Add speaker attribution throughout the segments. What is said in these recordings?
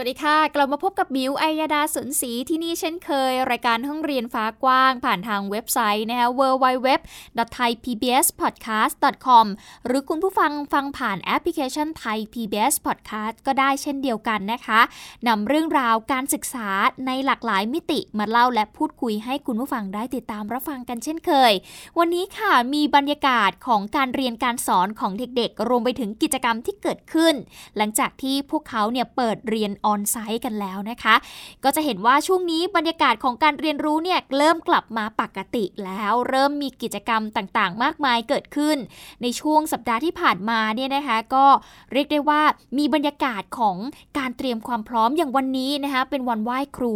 Speaker 1: วัสดีค่ะ กลับมาพบกับมิวไอยดาสุนศรีที่นี่เช่นเคย รายการห้องเรียนฟ้ากว้าง ผ่านทางเว็บไซต์นะคะ www.thaipbspodcast.com หรือคุณผู้ฟังฟังผ่านแอปพลิเคชันไทย PBS Podcast ก็ได้เช่นเดียวกันนะคะนำเรื่องราวการศึกษาในหลากหลายมิติมาเล่าและพูดคุยให้คุณผู้ฟังได้ติดตามรับฟังกันเช่นเคย วันนี้ค่ะมีบรรยากาศของการเรียนการสอนของเด็กๆ รวมไปถึงกิจกรรมที่เกิดขึ้น หลังจากที่พวกเขาเนี่ยเปิดเรียนออนไซต์กันแล้วนะคะ ก็จะเห็นว่าช่วงนี้บรรยากาศของการเรียนรู้เนี่ยเริ่มกลับมาปกติแล้วเริ่มมีกิจกรรมต่างๆ มากมายเกิดขึ้น ในช่วงสัปดาห์ที่ผ่านมาเนี่ยนะคะ ก็เรียกได้ว่ามีบรรยากาศของการเตรียมความพร้อมอย่างวันนี้นะคะเป็นวันไหว้ครู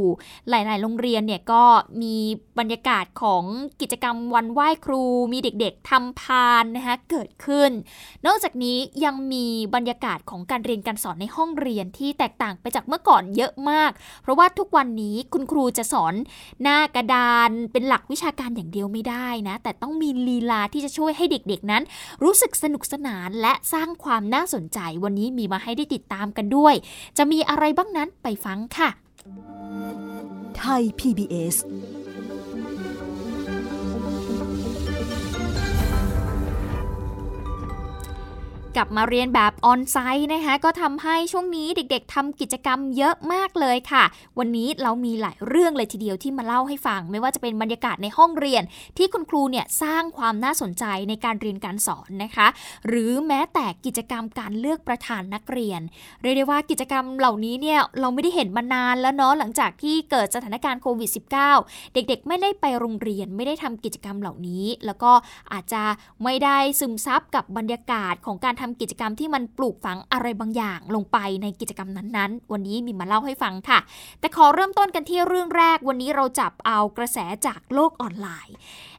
Speaker 1: หลาย ๆ โรงเรียนเนี่ยก็มีบรรยากาศของกิจกรรมวันไหว้ครู มีเด็กๆทำพานนะคะเกิดขึ้น นอกจากนี้ยังมีบรรยากาศของการเรียนการสอนในห้องเรียนที่แตกต่างไปจากเมื่อก่อนเยอะมาก เพราะว่าทุกวันนี้คุณครูจะสอนหน้ากระดานเป็นหลักวิชาการอย่างเดียวไม่ได้นะ แต่ต้องมีลีลาที่จะช่วยให้เด็กๆนั้น รู้สึกสนุกสนานและสร้างความน่าสนใจวันนี้มีมาให้ได้ติดตามกันด้วย จะมีอะไรบ้างนั้นไปฟังค่ะ
Speaker 2: ไทย PBS
Speaker 1: กลับมาเรียนแบบออนไซต์นะคะก็ทำให้ช่วงนี้เด็กๆทำกิจกรรมเยอะมากเลยค่ะ วันนี้เรามีหลายเรื่องเลยทีเดียวที่มาเล่าให้ฟัง ไม่ว่าจะเป็นบรรยากาศในห้องเรียน ที่คุณครูเนี่ยสร้างความน่าสนใจในการเรียนการสอนนะคะ หรือแม้แต่กิจกรรมการเลือกประธานนักเรียน เรียกได้ว่ากิจกรรมเหล่านี้เนี่ยเราไม่ได้เห็นมานานแล้วเนาะหลังจากที่เกิดสถานการณ์โควิด -19 เด็กๆ ไม่ได้ไปโรงเรียนไม่ได้ทำกิจกรรมเหล่านี้ แล้วก็อาจจะไม่ได้ซึมซับกับบรรยากาศของการททำกิจกรรมที่มันปลูกฝังอะไรบางอย่างลงไปในกิจกรรมนั้นๆ วันนี้มีมาเล่าให้ฟังค่ะ แต่ขอเริ่มต้นกันที่เรื่องแรกวันนี้เราจับเอากระแสจากโลกออนไลน์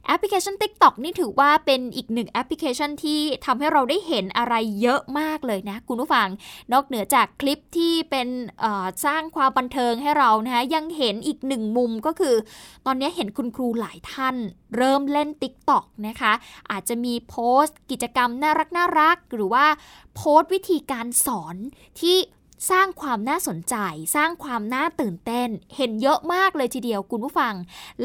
Speaker 1: แอปพลิเคชัน TikTok นี่ถือว่าเป็นอีกหนึ่งแอปพลิเคชันที่ทำให้เราได้เห็นอะไรเยอะมากเลยนะคุณผู้ฟัง นอกเหนือจากคลิปที่เป็นสร้างความบันเทิงให้เรานะคะยังเห็นอีกหนึ่งมุมก็คือ ตอนนี้เห็นคุณครูหลายท่าน เริ่มเล่น TikTok นะคะ อาจจะมีโพสต์ กิจกรรมน่ารักน่ารัก หรือว่าโพสต์วิธีการสอนที่ สร้างความน่าสนใจ สร้างความน่าตื่นเต้น เห็นเยอะมากเลยทีเดียวคุณผู้ฟัง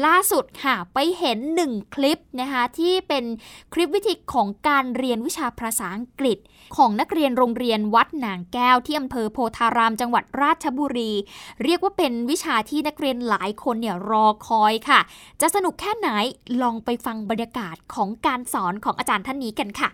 Speaker 1: ล่าสุดค่ะ ไปเห็นหนึ่งคลิปนะคะ ที่เป็นคลิปวิธีของการเรียนวิชาภาษาอังกฤษ ของนักเรียนโรงเรียนวัดหนางแก้วที่อำเภอโพธารามจังหวัดราชบุรี เรียกว่าเป็นวิชาที่นักเรียนหลายคนเนี่ยรอคอยค่ะ จะสนุกแค่ไหนลองไปฟังบรรยากาศของการสอนของอาจารย์ท่านนี้กันค่ะ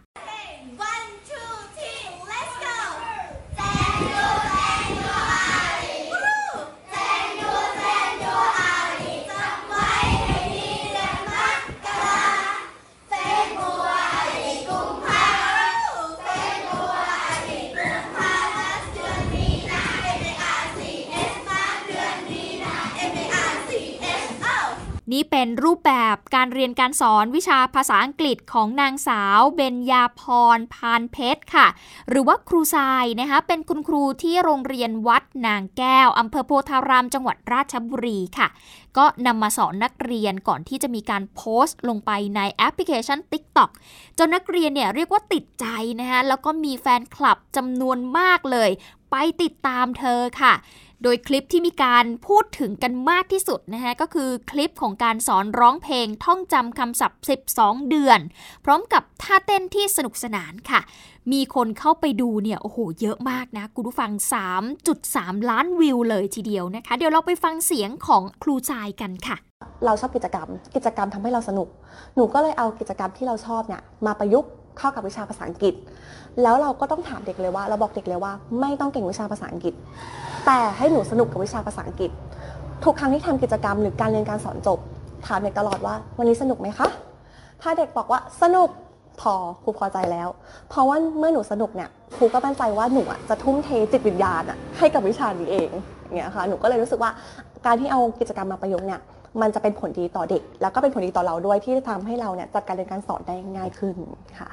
Speaker 1: นี่เป็นรูปแบบการเรียนการสอนวิชาภาษาอังกฤษของนางสาวเบญญาพรพานเพชรค่ะ หรือว่าครูทรายนะคะเป็นคุณครูที่โรงเรียนวัดนางแก้วอำเภอโพธารามจังหวัดราชบุรีค่ะ ก็นำมาสอนนักเรียนก่อนที่จะมีการโพสต์ลงไปในแอปพลิเคชัน TikTok จนนักเรียนเนี่ยเรียกว่าติดใจนะคะแล้วก็มีแฟนคลับจำนวนมากเลย ไปติดตามเธอค่ะ โดยคลิปที่มีการพูดถึงกันมากที่สุดนะคะก็คือคลิปของการสอนร้องเพลงท่องจำคำศัพท์ 12 เดือน พร้อมกับท่าเต้นที่สนุกสนานค่ะ มีคนเข้าไปดูเนี่ยโอ้โหเยอะมากนะคุณผู้ฟัง 3.3 ล้านวิวเลยทีเดียวนะคะ เดี๋ยวเราไปฟังเสียงของครูชายกันค่ะ
Speaker 3: เราชอบกิจกรรม กิจกรรมทำให้เราสนุก หนูก็เลยเอากิจกรรมที่เราชอบเนี่ยมาประยุกต์ เข้ากับวิชาภาษาอังกฤษ แล้วเราก็ต้องถามเด็กเลยว่า เราบอกเด็กเลยว่า ไม่ต้องเก่งวิชาภาษาอังกฤษ แต่ให้หนูสนุกกับวิชาภาษาอังกฤษ ทุกครั้งที่ทำกิจกรรมหรือการเรียนการสอนจบ ถามเด็กตลอดว่า วันนี้สนุกไหมคะ ถ้าเด็กบอกว่าสนุกพอครูพอใจแล้ว เพราะว่าเมื่อหนูสนุกเนี่ยครูก็มั่นใจว่าหนูจะทุ่มเทจิตวิญญาณให้กับวิชานี้เองอย่างเงี้ยค่ะหนูก็เลยรู้สึกว่าการที่เอากิจกรรมมาประยุกต์เนี่ยมันจะเป็นผลดีต่อเด็ก แล้วก็เป็นผลดีต่อเราด้วยที่จะทำให้เราเนี่ยจัดการเรียนการสอนได้ง่ายขึ้นค่ะ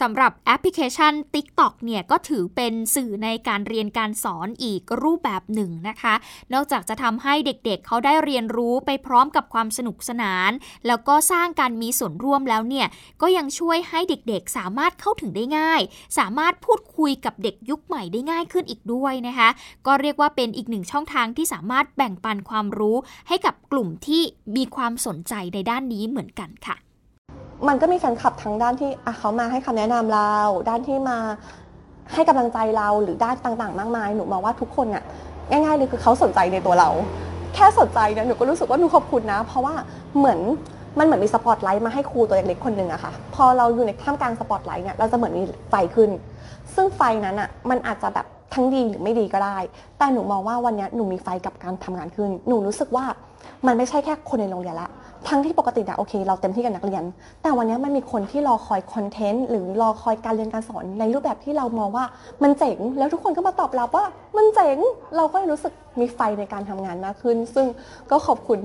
Speaker 1: สำหรับแอปพลิเคชัน TikTok เนี่ยก็ถือเป็นสื่อในการเรียนการสอนอีกรูปแบบหนึ่งนะคะ นอกจากจะทำให้เด็กๆเเขาได้เรียนรู้ไปพร้อมกับความสนุกสนาน แล้วก็สร้างการมีส่วนร่วมแล้วเนี่ยก็ยังช่วยให้เด็กๆ สามารถเข้าถึงได้ง่าย สามารถพูดคุยกับเด็กยุคใหม่ได้ง่ายขึ้นอีกด้วยนะคะ ก็เรียกว่าเป็นอีกหนึ่งช่องทางที่สามารถแบ่งปันความรู้ให้กับกลุ่มที่มีความสนใจในด้านนี้เหมือนกันค่ะ
Speaker 3: มันก็มีแฟนคลับทั้งด้านที่เขามาให้คำแนะนำเรา ด้านที่มาให้กำลังใจเราหรือด้านต่างๆ มากมาย หนูมองว่าทุกคนเนี่ยง่ายๆเลยคือเขาสนใจในตัวเรา แค่สนใจเนี่ยหนูก็รู้สึกว่าหนูขอบคุณนะ เพราะว่าเหมือนมันเหมือนมีสปอตไลท์มาให้ครูตัวเล็กๆคนหนึ่งอะค่ะ พอเราอยู่ในท่ามกลางสปอตไลท์เนี่ยเราจะเหมือนมีไฟขึ้น ซึ่งไฟนั้นอะมันอาจจะแบบ ทั้งดีหรือไม่ดีก็ได้ แต่หนูมองว่าวันนี้หนูมีไฟกับการทำงานขึ้น หนูรู้สึกว่ามันไม่ใช่แค่คนในโรงเรียนละ ทั้งที่ปกติอะโอเค เราเต็มที่กับนักเรียน แต่วันนี้มันมีคนที่รอคอยคอนเทนต์หรือรอคอยการเรียนการสอนในรูปแบบที่เรามองว่ามันเจ๋ง แล้วทุกคนก็มาตอบรับว่ามันเจ๋ง เราก็รู้สึกมีไฟในการทำงานมากขึ้น ซึ่งก็ขอบคุณ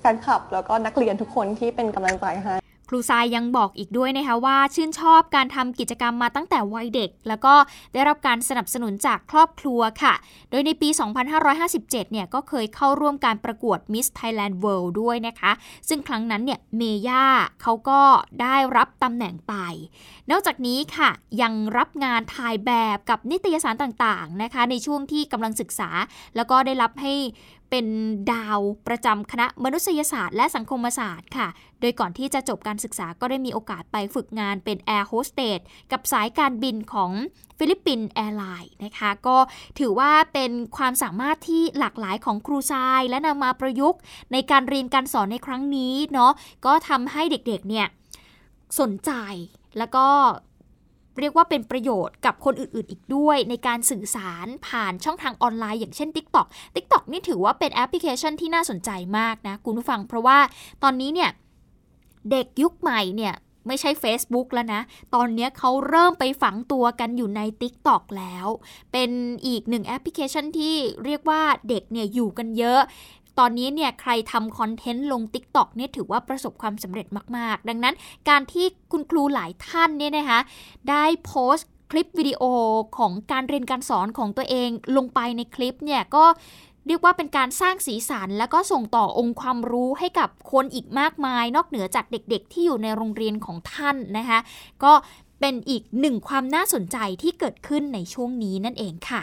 Speaker 3: แฟนคลับ แล้วก็นักเรียนทุกคนที่เป็นกำลังใจให้
Speaker 1: ครูทรายยังบอกอีกด้วยนะคะว่า ชื่นชอบการทำกิจกรรมมาตั้งแต่วัยเด็ก แล้วก็ได้รับการสนับสนุนจากครอบครัวค่ะ โดยในปี 2557 เนี่ยก็เคยเข้าร่วมการประกวด Miss Thailand World ด้วยนะคะ ซึ่งครั้งนั้นเนี่ยเมย่าเขาก็ได้รับตำแหน่งไป นอกจากนี้ค่ะ ยังรับงานถ่ายแบบกับนิตยสารต่างๆนะคะ ในช่วงที่กำลังศึกษา แล้วก็ได้รับให้ เป็นดาวประจำคณะมนุษยศาสตร์ และสังคมศาสตร์ค่ะ โดยก่อนที่จะจบการศึกษาก็ได้มีโอกาสไปฝึกงานเป็นแอร์โฮสเตสกับสายการบินของฟิลิปปินส์แอร์ไลน์นะคะ ก็ถือว่าเป็นความสามารถที่หลากหลายของครูทราย และนำมาประยุกต์ ในการเรียนการสอนในครั้งนี้เนาะก็ทำให้เด็กๆเนี่ยสนใจแล้วก็ เรียกว่าเป็นประโยชน์กับคนอื่นๆ อีกด้วย ในการสื่อสารผ่านช่องทางออนไลน์อย่างเช่น TikTok TikTok นี่ถือว่าเป็นแอปพลิเคชันที่น่าสนใจมากนะคุณผู้ฟัง เพราะว่าตอนนี้เนี่ยเด็กยุคใหม่เนี่ยไม่ใช่ Facebook แล้วนะ ตอนนี้เขาเริ่มไปฝังตัวกันอยู่ใน TikTok แล้ว เป็นอีกหนึ่งแอปพลิเคชันที่เรียกว่าเด็กเนี่ยอยู่กันเยอะ ตอนนี้เนี่ยใครทำคอนเทนต์ลง TikTok เนี่ยถือว่าประสบความสำเร็จมาก ๆ ดังนั้น การที่คุณครูหลายท่านเนี่ยนะคะได้โพสต์คลิปวิดีโอของการเรียนการสอนของตัวเองลงไปในคลิปเนี่ยก็เรียกว่าเป็นการสร้างสีสัน แล้วก็ส่งต่อองค์ความรู้ให้กับคนอีกมากมาย นอกเหนือจากเด็กๆ ที่อยู่ในโรงเรียนของท่านนะคะ ก็เป็นอีกหนึ่งความน่าสนใจที่เกิดขึ้นในช่วงนี้นั่นเองค่ะ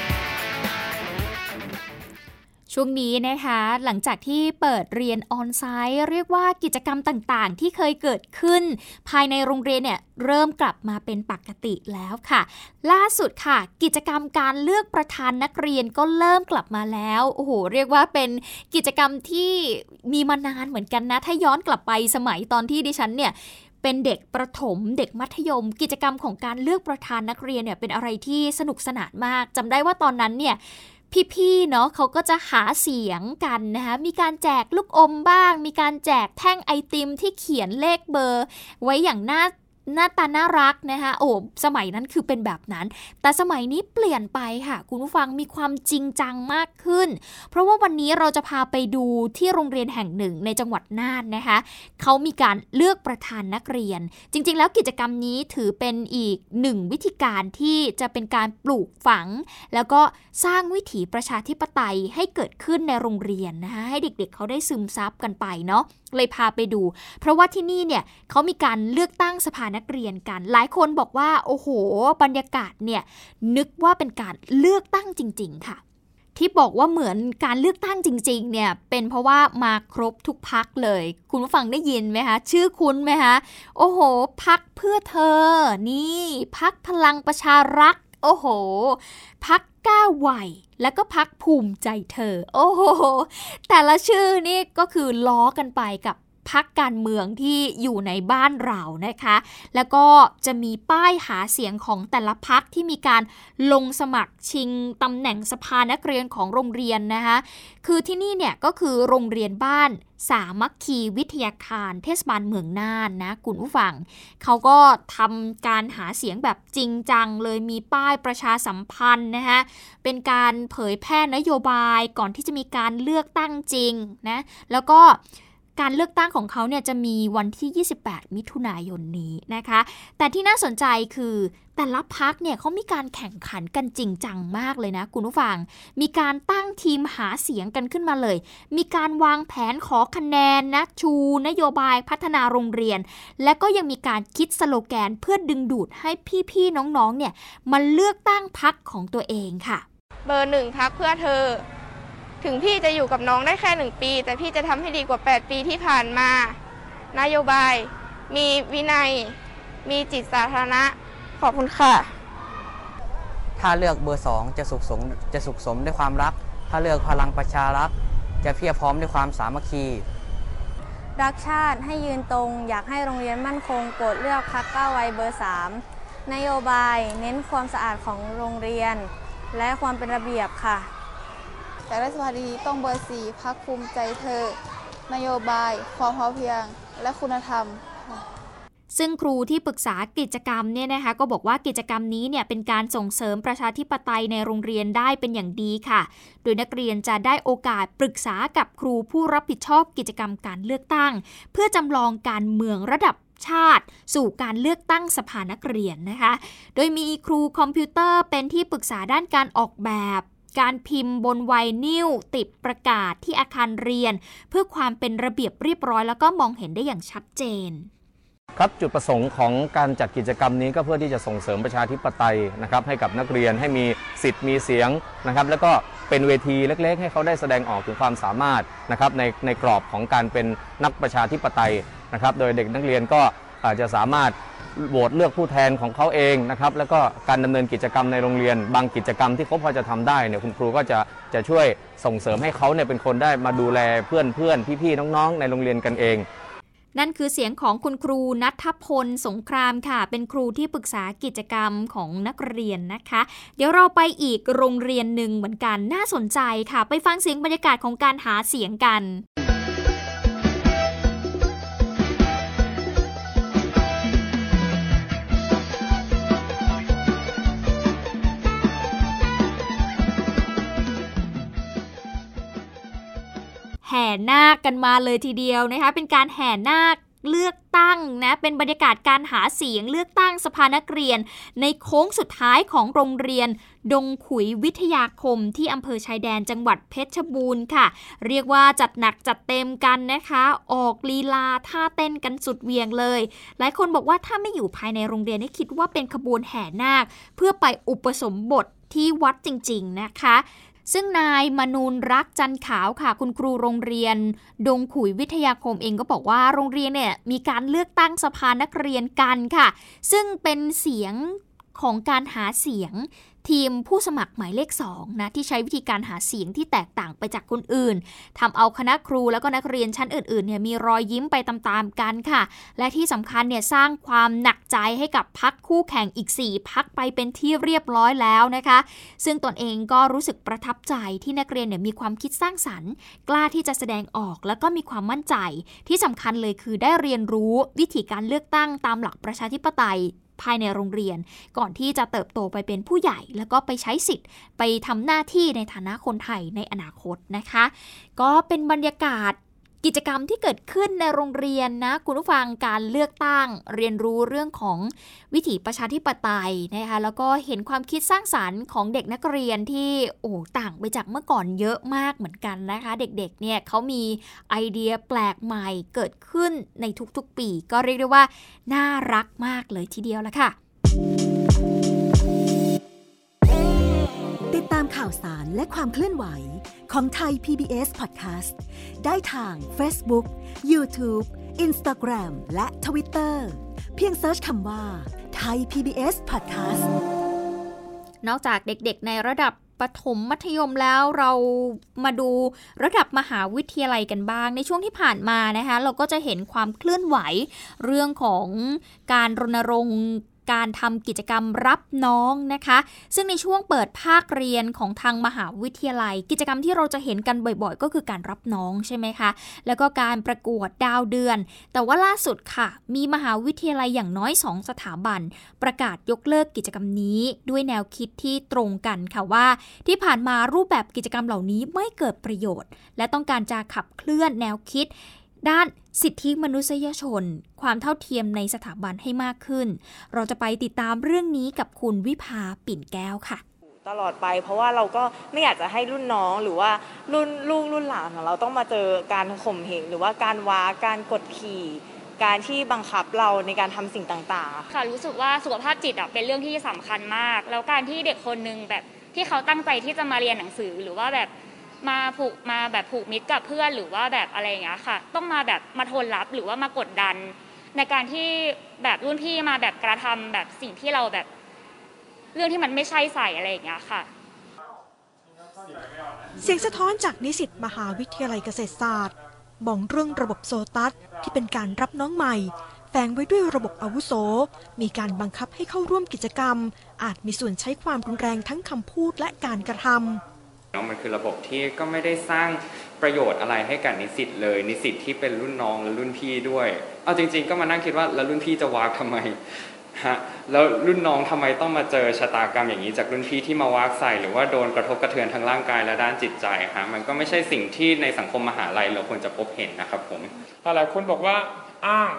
Speaker 1: ช่วงนี้นะคะ หลังจากที่เปิดเรียนออนไซต์เรียกว่ากิจกรรมต่างๆ ที่เคยเกิดขึ้น ภายในโรงเรียนเนี่ยเริ่มกลับมาเป็นปกติแล้วค่ะ ล่าสุดค่ะ กิจกรรมการเลือกประธานนักเรียนก็เริ่มกลับมาแล้วโอ้โหเรียกว่าเป็นกิจกรรมที่มีมานานเหมือนกันนะ ถ้าย้อนกลับไปสมัยตอนที่ดิฉันเนี่ยเป็นเด็กประถมเด็กมัธยม กิจกรรมของการเลือกประธานนักเรียนเนี่ยเป็นอะไรที่สนุกสนานมากจำได้ว่าตอนนั้นเนี่ย พี่ๆเนาะเขาก็จะหาเสียงกันนะคะมีการแจกลูกอมบ้าง มีการแจกแท่งไอติมที่เขียนเลขเบอร์ ไว้อย่างน่า หน้าตาน่ารักนะคะโอ้สมัยนั้นคือเป็นแบบนั้น แต่สมัยนี้เปลี่ยนไปค่ะ คุณผู้ฟังมีความจริงจังมากขึ้น เพราะว่าวันนี้เราจะพาไปดูที่โรงเรียนแห่งหนึ่งในจังหวัดน่านนะคะเขามีการเลือกประธานนักเรียน จริง ๆ แล้วกิจกรรมนี้ถือเป็นอีกหนึ่งวิธีการที่จะเป็นการปลูกฝัง แล้วก็สร้างวิถีประชาธิปไตยให้เกิดขึ้นในโรงเรียนนะคะให้เด็กๆเขาได้ซึมซับกันไปเนาะเลยพาไปดู เพราะว่าที่นี่เนี่ยเขามีการเลือกตั้งสภานักเรียนกัน หลายคนบอกว่า โอ้โห บรรยากาศเนี่ย นึกว่าเป็นการเลือกตั้งจริง ๆ ค่ะที่บอกว่าเหมือนการเลือกตั้งจริง ๆ เนี่ย เป็นเพราะว่ามาครบทุกพักเลย คุณผู้ฟังได้ยินไหมคะ ชื่อคุ้นไหมคะ โอ้โห พักเพื่อเธอ นี่พักพลังประชารัก โอ้โห พักก้าวไหวแล้วก็พักภูมิใจเธอ โอ้โห แต่ละชื่อนี่ก็คือล้อกันไปกับ พักการเมืองที่อยู่ในบ้านเรานะคะ แล้วก็จะมีป้ายหาเสียงของแต่ละพักที่มีการลงสมัครชิงตำแหน่งสภานักเรียนของโรงเรียนนะคะ คือที่นี่เนี่ยก็คือโรงเรียนบ้านสามัคคีวิทยาคารเทศบาลเมืองน่านนะคุณผู้ฟัง เขาก็ทำการหาเสียงแบบจริงจังเลยมีป้ายประชาสัมพันธ์นะคะเป็นการเผยแพร่นโยบายก่อนที่จะมีการเลือกตั้งจริงนะแล้วก็ การเลือกตั้งของเขาเนี่ยจะมีวันที่ 28 มิถุนายนนี้นะคะ แต่ที่น่าสนใจคือแต่ละพักเนี่ยเขามีการแข่งขันกันจริงจังมากเลยนะคุณผู้ฟัง มีการตั้งทีมหาเสียงกันขึ้นมาเลย มีการวางแผนขอคะแนนนะชูนโยบายพัฒนาโรงเรียน และก็ยังมีการคิดสโลแกนเพื่อดึงดูดให้พี่ๆน้องๆเนี่ยมาเลือกตั้งพักของตัวเองค่ะ
Speaker 4: เบอร์หนึ่งพักเพื่อเธอ ถึงพี่จะอยู่กับน้องได้แค่หนึ่งปี แต่พี่จะทำให้ดีกว่า 8 ปีที่ผ่านมา นโยบาย มีวินัย มีจิตสาธารณะ ขอบคุณค่ะ
Speaker 5: ถ้าเลือกเบอร์สองจะสุขสมจะสุขสมด้วยความรัก ถ้าเลือกพลังประชารัฐจะเพียบพร้อมด้วยความสามัคคี
Speaker 6: รักชาติให้ยืนตรง อยากให้โรงเรียนมั่นคงโปรดเลือกพรรคก้าวไวเบอร์ 3 นโยบายเน้นความสะอาดของโรงเรียน และความเป็นระเบียบค่ะ
Speaker 7: แต่รัฐสภาดีต้องเบอร์สี่พรรคภูมิใจเธอ นโยบาย ความพอเพียง และคุณธรรม
Speaker 1: ซึ่งครูที่ปรึกษากิจกรรมเนี่ยนะคะก็บอกว่ากิจกรรมนี้เนี่ยเป็นการส่งเสริมประชาธิปไตยในโรงเรียนได้เป็นอย่างดีค่ะ โดยนักเรียนจะได้โอกาสปรึกษากับครูผู้รับผิดชอบกิจกรรมการเลือกตั้ง เพื่อจำลองการเมืองระดับชาติ สู่การเลือกตั้งสภานักเรียนนะคะ โดยมีครูคอมพิวเตอร์เป็นที่ปรึกษาด้านการออกแบบ การพิมพ์บนไวนิลติดประกาศที่อาคารเรียน เพื่อความเป็นระเบียบเรียบร้อย แล้วก็มองเห็นได้อย่างชัดเจน
Speaker 8: ครับจุดประสงค์ของการจัดกิจกรรมนี้ก็เพื่อที่จะส่งเสริมประชาธิปไตยนะครับให้กับนักเรียนให้มีสิทธิ์มีเสียงนะครับ แล้วก็เป็นเวทีเล็ก ๆ ให้เขาได้แสดงออกถึงความสามารถนะครับในในกรอบของการเป็นนักประชาธิปไตยนะครับ โดยเด็กนักเรียนก็ อาจจะสามารถโหวตเลือกผู้แทนของเขาเองนะครับแล้วก็การดำเนินกิจกรรมในโรงเรียน บางกิจกรรมที่เขาพอจะทำได้เนี่ยคุณครูก็จะจะช่วยส่งเสริมให้เขาเนี่ยเป็นคนได้มาดูแลเพื่อนเพื่อนพี่ๆน้องๆ ในโรงเรียนกันเอง
Speaker 1: นั่นคือเสียงของคุณครูนัทพลสงครามค่ะ เป็นครูที่ปรึกษากิจกรรมของนักเรียนนะคะ เดี๋ยวเราไปอีกโรงเรียนหนึ่งเหมือนกันน่าสนใจค่ะ ไปฟังเสียงบรรยากาศของการหาเสียงกัน แห่นาคกันมาเลยทีเดียวนะคะเป็นการแห่นาคเลือกตั้งนะเป็นบรรยากาศการหาเสียงเลือกตั้งสภานักเรียน ในโค้งสุดท้ายของโรงเรียน ดงขุยวิทยาคมที่อำเภอชายแดนจังหวัดเพชรบูรณ์ค่ะ เรียกว่าจัดหนักจัดเต็มกันนะคะ ออกลีลาท่าเต้นกันสุดเวียงเลย หลายคนบอกว่าถ้าไม่อยู่ภายในโรงเรียนนี่คิดว่าเป็นขบวนแห่นาค เพื่อไปอุปสมบทที่วัดจริง ๆ นะคะ ซึ่งนายมนูนรักจันขาวค่ะ คุณครูโรงเรียน ดงขุยวิทยาคมเองก็บอกว่าโรงเรียนเนี่ยมีการเลือกตั้งสภานักเรียนกันค่ะ ซึ่งเป็นเสียง ของการหาเสียงทีมผู้สมัครหมายเลข2นะที่ใช้วิธีการหาเสียงที่แตกต่างไปจากคนอื่นทำเอาคณะครูแล้วก็นักเรียนชั้นอื่นๆเนี่ยมีรอยยิ้มไปตามๆกันค่ะ และที่สำคัญเนี่ยสร้างความหนักใจให้กับพักคู่แข่งอีก 4 พักไปเป็นที่เรียบร้อยแล้วนะคะ ซึ่งตนเองก็รู้สึกประทับใจที่นักเรียนเนี่ยมีความคิดสร้างสรรค์ กล้าที่จะแสดงออกแล้วก็มีความมั่นใจ ที่สำคัญเลยคือได้เรียนรู้วิธีการเลือกตั้งตามหลักประชาธิปไตย ภายในโรงเรียน ก่อนที่จะเติบโตไปเป็นผู้ใหญ่ แล้วก็ไปใช้สิทธิ์ ไปทำหน้าที่ในฐานะคนไทยในอนาคตนะคะ ก็เป็นบรรยากาศ กิจกรรมที่เกิดขึ้นในโรงเรียนนะคุณผู้ฟังการเลือกตั้ง เรียนรู้เรื่องของวิถีประชาธิปไตยนะคะแล้วก็เห็นความคิดสร้างสารรค์ของเด็กนักเรียนที่โอ้ต่างไปจากเมื่อก่อนเยอะมากเหมือนกันนะคะ เด็กๆเนี่ยเขามีไอเดียแปลกใหม่เกิดขึ้นในทุกๆปี ก็เรียกได้ว่าน่ารักมากเลยทีเดียวละค่ะ
Speaker 9: ตามข่าวสารและความเคลื่อนไหวของไทย PBS Podcast ได้ทาง Facebook, YouTube, Instagram และ Twitter เพียงเซิร์ชคำว่าไทย PBS Podcast
Speaker 1: นอกจากเด็กๆ ในระดับปถมมัธยมแล้วเรามาดูระดับมหาวิทยาลัยกันบ้าง ในช่วงที่ผ่านมานะคะ เราก็จะเห็นความเคลื่อนไหวเรื่องของการรณรงค์ การทำกิจกรรมรับน้องนะคะ ซึ่งในช่วงเปิดภาคเรียนของทางมหาวิทยาลัย กิจกรรมที่เราจะเห็นกันบ่อยๆ ก็คือการรับน้องใช่ไหมคะ แล้วก็การประกวดดาวเดือน แต่ว่าล่าสุดค่ะ มีมหาวิทยาลัยอย่างน้อย 2 สถาบัน ประกาศยกเลิกกิจกรรมนี้ด้วยแนวคิดที่ตรงกันค่ะว่า ที่ผ่านมารูปแบบกิจกรรมเหล่านี้ไม่เกิดประโยชน์ และต้องการจะขับเคลื่อนแนวคิด ด้านสิทธิมนุษยชน ความเท่าเทียมในสถาบันให้มากขึ้น เราจะไปติดตามเรื่องนี้กับคุณวิภาปิ่นแก้วค่ะ
Speaker 10: ตลอดไปเพราะว่าเราก็ไม่อยากจะให้รุ่นน้องหรือว่ารุ่นลูกรุ่นหลานของเราต้องมาเจอการข่มเหงหรือว่าการว้าการกดขี่การที่บังคับเราในการทำสิ่งต่างๆ
Speaker 11: ค่ะรู้สึกว่าสุขภาพจิตอะเป็นเรื่องที่สำคัญมาก แล้วการที่เด็กคนหนึ่งแบบที่เขาตั้งใจที่จะมาเรียนหนังสือหรือว่าแบบ มาผูกมาแบบผูกมิตรกับเพื่อนหรือว่าแบบอะไรอย่างเงี้ยค่ะ ต้องมาแบบมาทนรับหรือว่ามากดดัน ในการที่แบบรุ่นพี่มาแบบกระทำแบบสิ่งที่เราแบบ เรื่องที่มันไม่ใช่ใส่อะไรอย่างเงี้ยค่ะ
Speaker 12: เสียงสะท้อนจากนิสิตมหาวิทยาลัยเกษตรศาสตร์มองเรื่องระบบโซตัสที่เป็นการรับน้องใหม่ แฝงไว้ด้วยระบบอาวุโส มีการบังคับให้เข้าร่วมกิจกรรม อาจมีส่วนใช้ความรุนแรงทั้งคำพูดและการกระทำ
Speaker 13: เนาะมันคือระบบที่ก็ไม่ได้สร้างประโยชน์อะไรให้กับนิสิตเลย นิสิตที่เป็นรุ่นน้องและรุ่นพี่ด้วย เอาจริง ๆ ก็มานั่งคิดว่าแล้วรุ่นพี่จะวากทำไมฮะแล้วรุ่นน้องทำไมต้องมาเจอชะตากรรมอย่างนี้ จากรุ่นพี่ที่มาวากใส่ หรือว่าโดนกระทบกระเทือนทางร่างกายและด้านจิตใจฮะมันก็ไม่ใช่สิ่งที่ในสังคมมหาลัยเราควรจะพบเห็นนะครับผม
Speaker 14: หลายคนบอกว่าอ้าง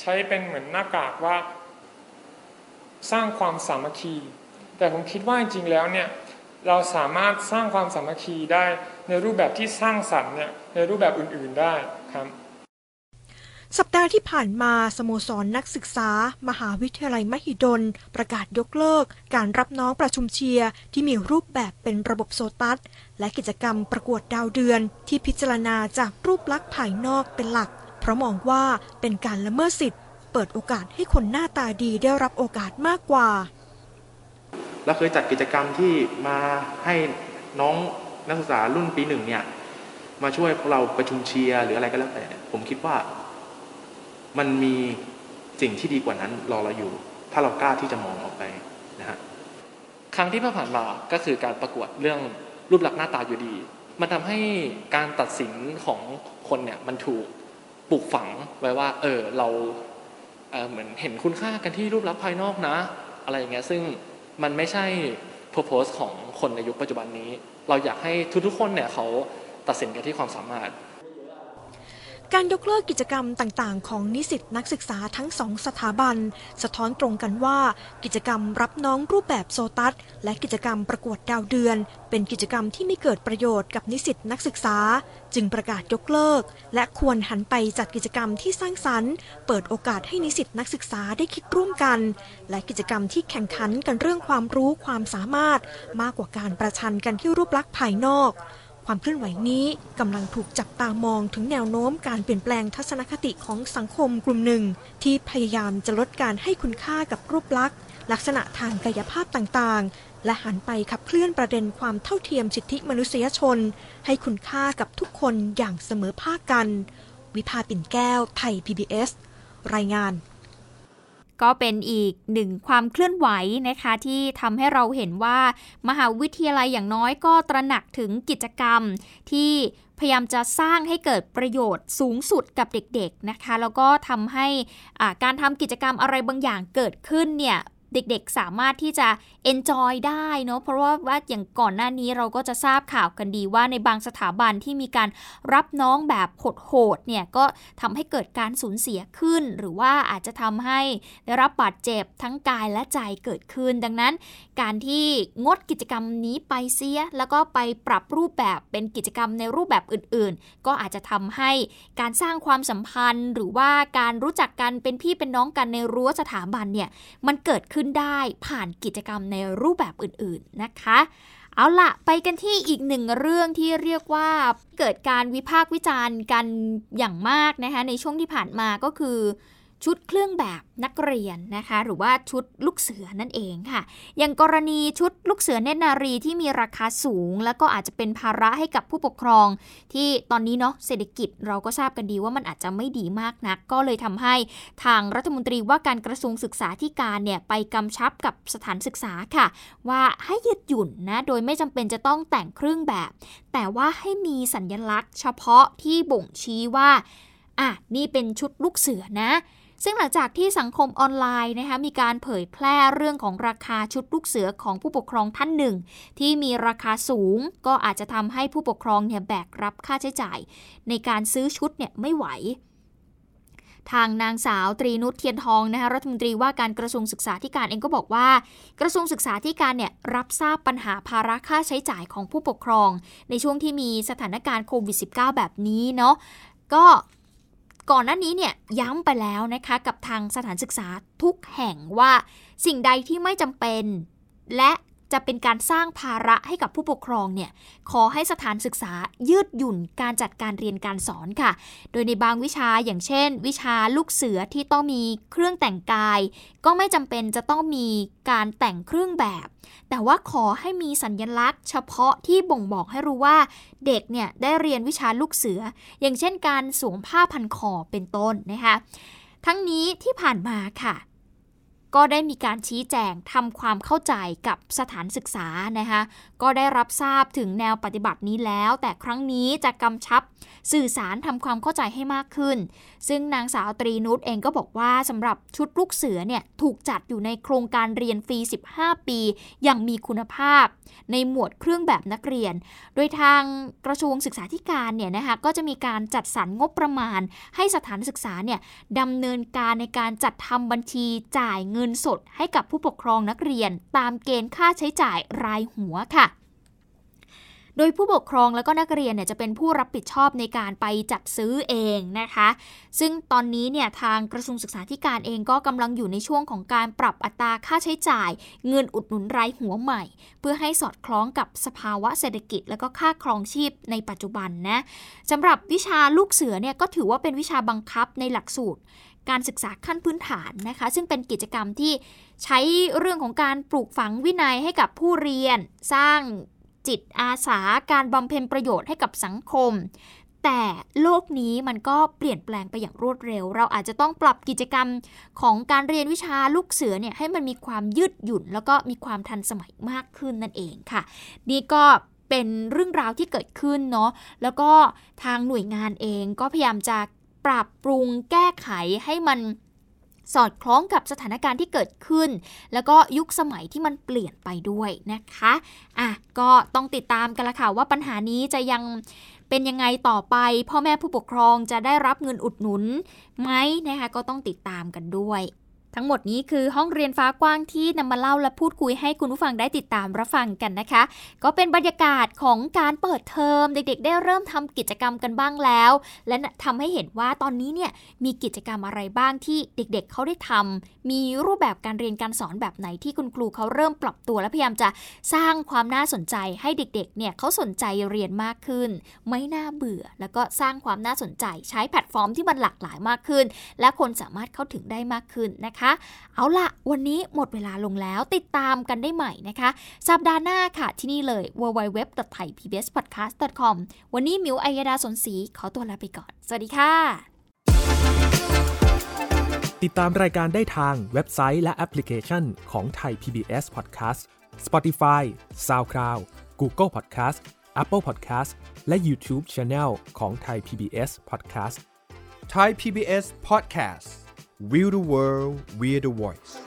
Speaker 14: ใช้เป็นเหมือนหน้ากากว่า สร้างความสามัคคี แต่ผมคิดว่าจริงๆแล้วเนี่ย เราสามารถสร้างความสามัคคีได้ในรูปแบบที่สร้างสรรค์เนี่ยในรูปแบบอื่นๆได้ครับ
Speaker 12: สัปดาห์ที่ผ่านมาสโมสรนนักศึกษา มหาวิทยาลัยมหิดล ประกาศยกเลิก การรับน้องประชุมเชียร์ที่มีรูปแบบเป็นระบบโซตัส และกิจกรรมประกวดดาวเดือน ที่พิจารณาจากรูปลักษณ์ภายนอกเป็นหลัก เพราะมองว่าเป็นการละเมิดสิทธิ์ เปิดโอกาสให้คนหน้าตาดีได้รับโอกาสมากกว่า
Speaker 15: เราเคยจัดกิจกรรมที่มาให้น้องนักศึกษารุ่นปีหนึ่งเนี่ย มาช่วยพวกเราประชุมเชียร์หรืออะไรก็แล้วแต่ ผมคิดว่า มันมีสิ่งที่ดีกว่านั้นรอเราอยู่ ถ้าเรากล้าที่จะมองออกไปนะฮะ
Speaker 16: ครั้งที่ผ่านมาก็คือการประกวดเรื่องรูปลักษณ์หน้าตาอยู่ดี มันทำให้การตัดสินของคนเนี่ยมันถูกปลูกฝังไว้ว่า เออเราเเหมือนเห็นคุณค่ากันที่รูปลักษณ์ภายนอกนะ อะไรอย่างเงี้ยซึ่ง มันไม่ใช่ purpose ของคนในยุคปัจจุบันนี้ เราอยากให้ทุกๆคนเนี่ยเขาตัดสินกันที่ความสามารถ
Speaker 12: การยกเลิกกิจกรรมต่างๆ ของนิสิตนักศึกษาทั้งสองสถาบัน สะท้อนตรงกันว่า กิจกรรมรับน้องรูปแบบโซตัส และกิจกรรมประกวดดาวเดือน เป็นกิจกรรมที่ไม่เกิดประโยชน์กับนิสิตนักศึกษา จึงประกาศยกเลิก และควรหันไปจัดกิจกรรมที่สร้างสรรค์ เปิดโอกาสให้นิสิตนักศึกษาได้คิดร่วมกัน และกิจกรรมที่แข่งขันกันเรื่องความรู้ความสามารถ มากกว่าการประชันกันที่รูปลักษณ์ภายนอก ความเคลื่อนไหวนี้กำลังถูกจับตามองถึงแนวโน้มการเปลี่ยนแปลงทัศนคติของสังคมกลุ่มหนึ่ง ที่พยายามจะลดการให้คุณค่ากับรูปลักษณ์ ลักษณะทางกายภาพต่างๆ และหันไปขับเคลื่อนประเด็นความเท่าเทียมสิทธิมนุษยชน ให้คุณค่ากับทุกคนอย่างเสมอภาคกัน วิภาปิ่นแก้ว ไทย PBS รายงาน
Speaker 1: ก็เป็นอีกหนึ่งความเคลื่อนไหวนะคะที่ทำให้เราเห็นว่ามหาวิทยาลัยอย่างน้อยก็ตระหนักถึงกิจกรรมที่พยายามจะสร้างให้เกิดประโยชน์สูงสุดกับเด็กๆนะคะ แล้วก็ทำให้การทำกิจกรรมอะไรบางอย่างเกิดขึ้นเนี่ยเด็กๆ สามารถที่จะ enjoy ได้เนาะเพราะว่าว่าอย่างก่อนหน้านี้เราก็จะทราบข่าวกันดีว่าในบางสถาบันที่มีการรับน้องแบบโหดๆเนี่ยก็ทำให้เกิดการสูญเสียขึ้น หรือว่าอาจจะทำให้ได้รับบาดเจ็บทั้งกายและใจเกิดขึ้น ดังนั้น การที่งดกิจกรรมนี้ไปเสีย แล้วก็ไปปรับรูปแบบเป็นกิจกรรมในรูปแบบอื่น ๆ ก็อาจจะทำให้การสร้างความสัมพันธ์ หรือว่าการรู้จักกันเป็นพี่เป็นน้องกันในรั้วสถาบันเนี่ยมันเกิดขึ้นได้ผ่านกิจกรรมในรูปแบบอื่นๆนะคะ เอาละไปกันที่อีกหนึ่งเรื่องที่เรียกว่าเกิดการวิพากษ์วิจารณ์กันอย่างมากนะคะในช่วงที่ผ่านมาก็คือ ชุดเครื่องแบบนักเรียนนะคะ หรือว่าชุดลูกเสือนั่นเองค่ะ อย่างกรณีชุดลูกเสือเนตรนารีที่มีราคาสูง แล้วก็อาจจะเป็นภาระให้กับผู้ปกครอง ที่ตอนนี้เนาะเศรษฐกิจเราก็ทราบกันดีว่ามันอาจจะไม่ดีมากนัก ก็เลยทำให้ทางรัฐมนตรีว่าการกระทรวงศึกษาธิการเนี่ยไปกำชับกับสถานศึกษาค่ะ ว่าให้ยืดหยุ่นนะโดยไม่จำเป็นจะต้องแต่งเครื่องแบบ แต่ว่าให้มีสัญญลักษณ์ เฉพาะที่บ่งชี้ว่าอะนี่เป็นชุดลูกเสือนะ ซึ่งหลังจากที่สังคมออนไลน์นะคะมีการเผยแพร่เรื่องของราคาชุดลูกเสือของผู้ปกครองท่านหนึ่ง ที่มีราคาสูง ก็อาจจะทำให้ผู้ปกครองเนี่ยแบกรับค่าใช้จ่าย ในการซื้อชุดเนี่ยไม่ไหวทางนางสาวตรีนุชเทียนทองนะคะรัฐมนตรีว่าการกระทรวงศึกษาธิการเองก็บอกว่า กระทรวงศึกษาธิการเนี่ยรับทราบปัญหาภาระค่าใช้จ่ายของผู้ปกครอง ในช่วงที่มีสถานการณ์โควิด -19 แบบนี้เนาะก็ ก่อนหน้านี้เนี่ยย้ำไปแล้วนะคะกับทางสถานศึกษาทุกแห่งว่าสิ่งใดที่ไม่จำเป็น และ จะเป็นการสร้างภาระให้กับผู้ปกครองเนี่ยขอให้สถานศึกษายืดหยุ่นการจัดการเรียนการสอนค่ะ โดยในบางวิชาอย่างเช่น วิชาลูกเสือที่ต้องมีเครื่องแต่งกาย ก็ไม่จำเป็นจะต้องมีการแต่งเครื่องแบบ แต่ว่าขอให้มีสัญญลักษณ์ เฉพาะที่บ่งบอกให้รู้ว่าเด็กเนี่ยได้เรียนวิชาลูกเสือ อย่างเช่น การสวมผ้าพันคอเป็นต้นนะคะทั้งนี้ที่ผ่านมาค่ะ ก็ได้มีการชี้แจงทำความเข้าใจกับสถานศึกษานะคะก็ได้รับทราบถึงแนวปฏิบัตินี้แล้ว แต่ครั้งนี้จะกำชับสื่อสารทำความเข้าใจให้มากขึ้น ซึ่งนางสาวตรีนุชเองก็บอกว่าสำหรับชุดลูกเสือเนี่ยถูกจัดอยู่ในโครงการเรียนฟรี 15 ปี อย่างมีคุณภาพ ในหมวดเครื่องแบบนักเรียน โดยทางกระทรวงศึกษาธิการเนี่ยนะคะก็จะมีการจัดสรรงบประมาณ ให้สถานศึกษาเนี่ยดำเนินการในการจัดทำบัญชีจ่ายเงินินสดให้กับผู้ปกครองนักเรียน ตามเกณฑ์ค่าใช้จ่ายรายหัวค่ะ โดยผู้ปกครองแล้วก็นักเรียนเนี่ยจะเป็นผู้รับผิดชอบในการไปจัดซื้อเองนะคะ ซึ่งตอนนี้เนี่ยทางกระทรวงศึกษาธิการเองก็กำลังอยู่ในช่วงของการปรับอัตราค่าใช้จ่าย เงินอุดหนุนรายหัวใหม่ เพื่อให้สอดคล้องกับสภาวะเศรษฐกิจ และก็ค่าครองชีพในปัจจุบันนะสำหรับวิชาลูกเสือเนี่ยก็ถือว่าเป็นวิชาบังคับในหลักสูตร การศึกษาขั้นพื้นฐานนะคะ ซึ่งเป็นกิจกรรมที่ใช้เรื่องของการปลูกฝังวินัยให้กับผู้เรียน สร้างจิตอาสาการบำเพ็ญประโยชน์ให้กับสังคม แต่โลกนี้มันก็เปลี่ยนแปลงไปอย่างรวดเร็ว เราอาจจะต้องปรับกิจกรรมของการเรียนวิชาลูกเสือเนี่ยให้มันมีความยืดหยุ่น แล้วก็มีความทันสมัยมากขึ้นนั่นเองค่ะ นี่ก็เป็นเรื่องราวที่เกิดขึ้นเนาะแล้วก็ทางหน่วยงานเองก็พยายามจะ ปรับปรุงแก้ไขให้มันสอดคล้องกับสถานการณ์ที่เกิดขึ้น แล้วก็ยุคสมัยที่มันเปลี่ยนไปด้วยนะคะอะก็ต้องติดตามกันละค่ะว่าปัญหานี้จะยังเป็นยังไงต่อไป พ่อแม่ผู้ปกครองจะได้รับเงินอุดหนุนไหมนะคะก็ต้องติดตามกันด้วย ทั้งหมดนี้คือห้องเรียนฟ้ากว้างที่นำมาเล่าและพูดคุยให้คุณผู้ฟังได้ติดตามรับฟังกันนะคะ ก็เป็นบรรยากาศของการเปิดเทอมเด็กๆ ได้เริ่มทำกิจกรรมกันบ้างแล้ว และทำให้เห็นว่าตอนนี้เนี่ยมีกิจกรรมอะไรบ้างที่เด็กๆเขาได้ทำมีรูปแบบการเรียนการสอนแบบไหนที่คุณครูเขาเริ่มปรับตัวและพยายามจะสร้างความน่าสนใจให้เด็กๆเนี่ยเขาสนใจเรียนมากขึ้น ไม่น่าเบื่อ แล้วก็สร้างความน่าสนใจ ใช้แพลตฟอร์มที่มันหลากหลายมากขึ้น และคนสามารถเข้าถึงได้มากขึ้นนะคะเอาละวันนี้หมดเวลาลงแล้วติดตามกันได้ใหม่นะคะ สัปดาห์หน้าค่ะที่นี่เลย www.thaipbspodcast.com วันนี้มิวอัยดาสนศรีขอตัวลาไปก่อน สวัสดีค่ะ
Speaker 17: ติดตามรายการได้ทางเว็บไซต์และแอปพลิเคชันของไทย PBS Podcast Spotify SoundCloud Google Podcast Apple Podcast และ YouTube Channel ของไทย PBS Podcast
Speaker 18: Thai PBS Podcast We the World we're the Voice